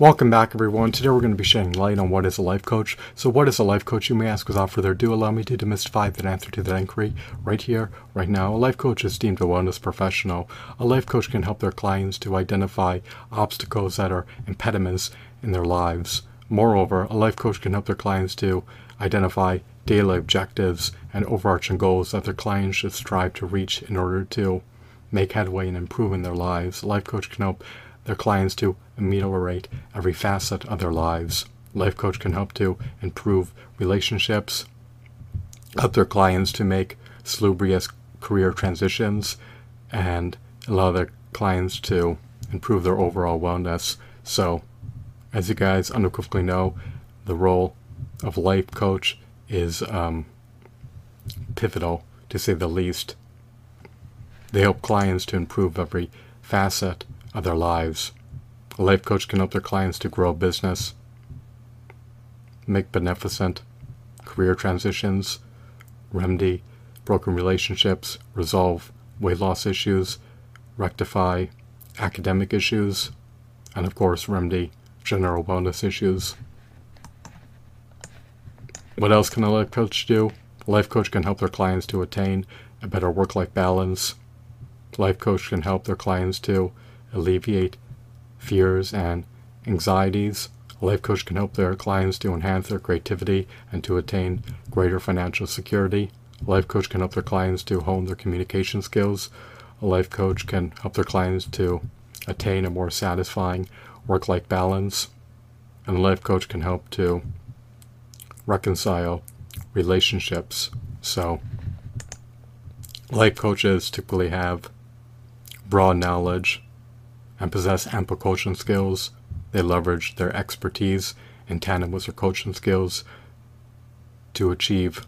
Welcome back, everyone. Today we're going to be shedding light on what is a life coach. So, what is a life coach, you may ask? Without further ado, allow me to demystify that answer to that inquiry right here, right now. A life coach is deemed a wellness professional. A life coach can help their clients to identify obstacles that are impediments in their lives. Moreover, a life coach can help their clients to identify daily objectives and overarching goals that their clients should strive to reach in order to make headway and improve in their lives. A life coach can help their clients to ameliorate every facet of their lives. Life coach can help to improve relationships, help their clients to make salubrious career transitions, and allow their clients to improve their overall wellness. So, as you guys unequivocally know, the role of life coach is um, pivotal, to say the least. They help clients to improve every facet of their lives. A life coach can help their clients to grow business, make beneficent career transitions, remedy broken relationships, resolve weight loss issues, rectify academic issues, and of course, remedy general wellness issues. What else can a life coach do? A life coach can help their clients to attain a better work life balance. A life coach can help their clients to alleviate fears and anxieties. A life coach can help their clients to enhance their creativity and to attain greater financial security. A life coach can help their clients to hone their communication skills. A life coach can help their clients to attain a more satisfying work life balance. And a life coach can help to reconcile relationships. So, life coaches typically have broad knowledge and possess ample coaching skills. They leverage their expertise in tandem with their coaching skills to achieve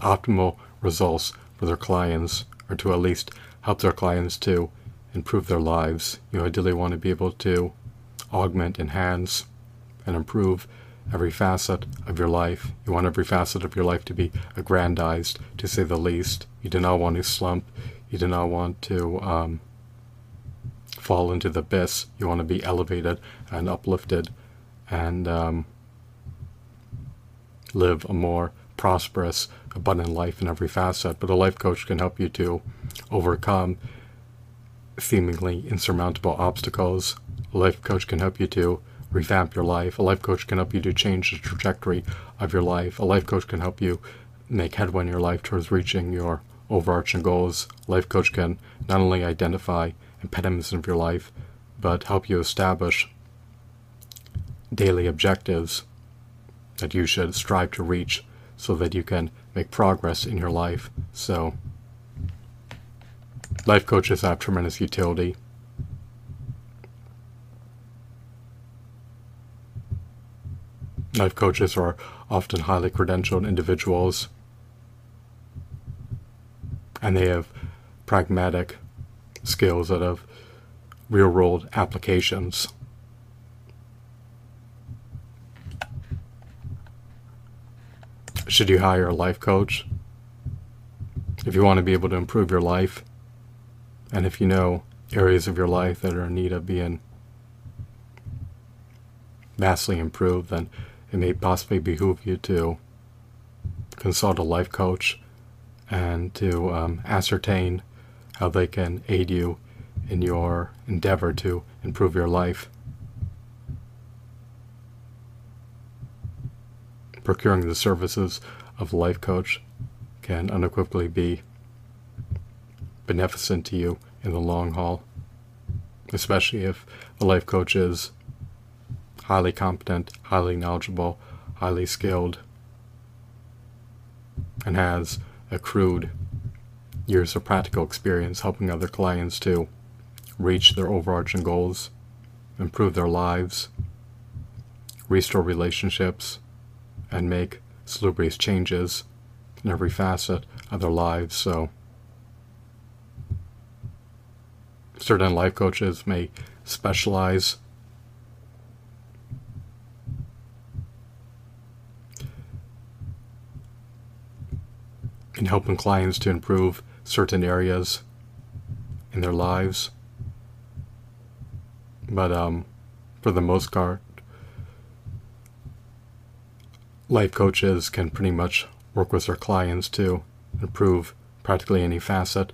optimal results for their clients, or to at least help their clients to improve their lives. You ideally want to be able to augment, enhance, and improve every facet of your life. You want every facet of your life to be aggrandized, to say the least. You do not want to slump. You do not want to um, fall into the abyss. You want to be elevated and uplifted and um, live a more prosperous, abundant life in every facet. But a life coach can help you to overcome seemingly insurmountable obstacles. A life coach can help you to revamp your life. A life coach can help you to change the trajectory of your life. A life coach can help you make headway in your life towards reaching your overarching goals. A life coach can not only identify impediments of your life, but help you establish daily objectives that you should strive to reach so that you can make progress in your life. So, life coaches have tremendous utility. Life coaches are often highly credentialed individuals, and they have pragmatic skills that have real world applications. Should you hire a life coach? If you want to be able to improve your life, and if you know areas of your life that are in need of being vastly improved, then it may possibly behoove you to consult a life coach and to um, ascertain how they can aid you in your endeavor to improve your life. Procuring the services of a life coach can unequivocally be beneficent to you in the long haul, especially if the life coach is highly competent, highly knowledgeable, highly skilled, and has accrued years of practical experience helping other clients to reach their overarching goals, improve their lives, restore relationships, and make salubrious changes in every facet of their lives. So, certain life coaches may specialize in helping clients to improve certain areas in their lives. But um, for the most part, life coaches can pretty much work with their clients to improve practically any facet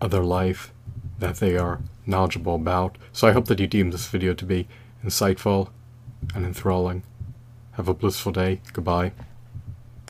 of their life that they are knowledgeable about. So I hope that you deem this video to be insightful and enthralling. Have a blissful day. Goodbye.